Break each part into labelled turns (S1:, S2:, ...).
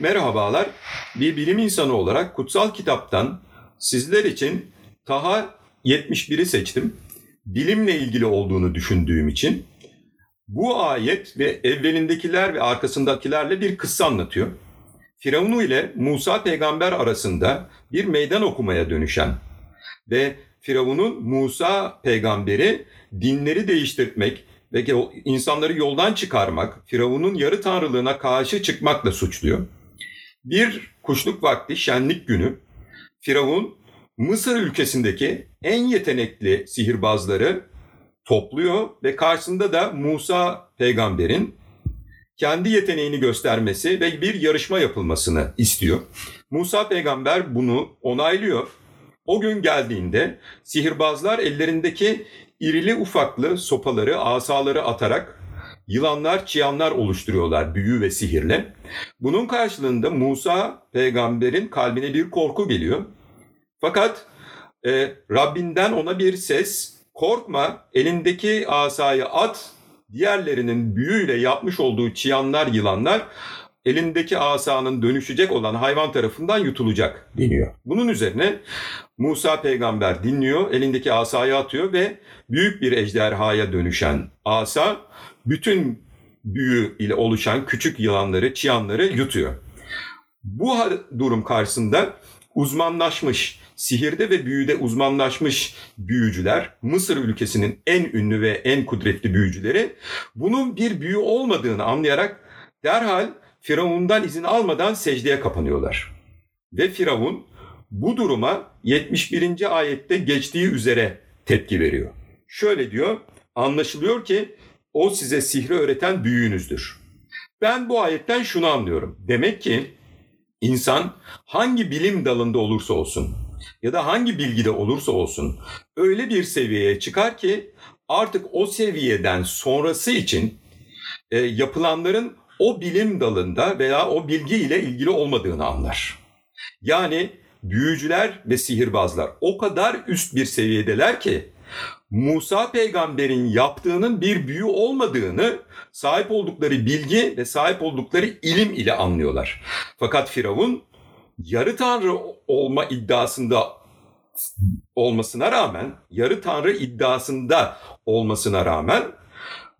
S1: Merhabalar. Bir bilim insanı olarak kutsal kitaptan sizler için Taha 71'i seçtim. Bilimle ilgili olduğunu düşündüğüm için. Bu ayet ve evvelindekiler ve arkasındakilerle bir kıssa anlatıyor. Firavunu ile Musa peygamber arasında bir meydan okumaya dönüşen ve Firavun'un Musa peygamberi dinleri değiştirmek ve insanları yoldan çıkarmak, Firavun'un yarı tanrılığına karşı çıkmakla suçluyor. Bir kuşluk vakti şenlik günü Firavun Mısır ülkesindeki en yetenekli sihirbazları topluyor ve karşısında da Musa peygamberin kendi yeteneğini göstermesi ve bir yarışma yapılmasını istiyor. Musa peygamber bunu onaylıyor. O gün geldiğinde sihirbazlar ellerindeki irili ufaklı sopaları, asaları atarak yılanlar, çıyanlar oluşturuyorlar büyü ve sihirle. Bunun karşılığında Musa peygamberin kalbine bir korku geliyor. Fakat e, Rabbinden ona bir ses, korkma elindeki asayı at, diğerlerinin büyüyle yapmış olduğu çıyanlar, yılanlar elindeki asanın dönüşecek olan hayvan tarafından yutulacak deniyor. Bunun üzerine Musa peygamber dinliyor, elindeki asayı atıyor ve büyük bir ejderhaya dönüşen asa bütün büyü ile oluşan küçük yılanları, çıyanları yutuyor. Bu durum karşısında uzmanlaşmış, sihirde ve büyüde uzmanlaşmış büyücüler, Mısır ülkesinin en ünlü ve en kudretli büyücüleri bunun bir büyü olmadığını anlayarak derhal Firavun'dan izin almadan secdeye kapanıyorlar. Ve Firavun bu duruma 71. ayette geçtiği üzere tepki veriyor. Şöyle diyor, anlaşılıyor ki o size sihri öğreten büyüğünüzdür. Ben bu ayetten şunu anlıyorum. Demek ki insan hangi bilim dalında olursa olsun ya da hangi bilgide olursa olsun öyle bir seviyeye çıkar ki artık o seviyeden sonrası için e, yapılanların o bilim dalında veya o bilgi ile ilgili olmadığını anlar. Yani büyücüler ve sihirbazlar o kadar üst bir seviyedeler ki Musa peygamberin yaptığının bir büyü olmadığını sahip oldukları bilgi ve sahip oldukları ilim ile anlıyorlar. Fakat Firavun yarı tanrı olma iddiasında olmasına rağmen, yarı tanrı iddiasında olmasına rağmen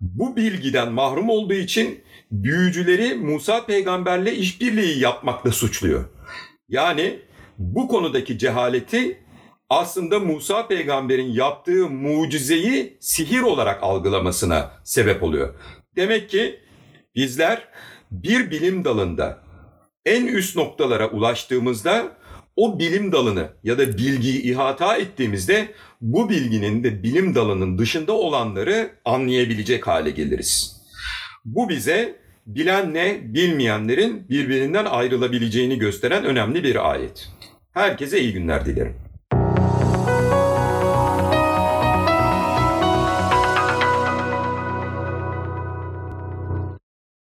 S1: bu bilgiden mahrum olduğu için büyücüleri Musa peygamberle işbirliği yapmakla suçluyor. Yani bu konudaki cehaleti aslında Musa peygamberin yaptığı mucizeyi sihir olarak algılamasına sebep oluyor. Demek ki bizler bir bilim dalında en üst noktalara ulaştığımızda o bilim dalını ya da bilgiyi ihata ettiğimizde bu bilginin de bilim dalının dışında olanları anlayabilecek hale geliriz. Bu bize bilenle bilmeyenlerin birbirinden ayrılabileceğini gösteren önemli bir ayet. Herkese iyi günler dilerim.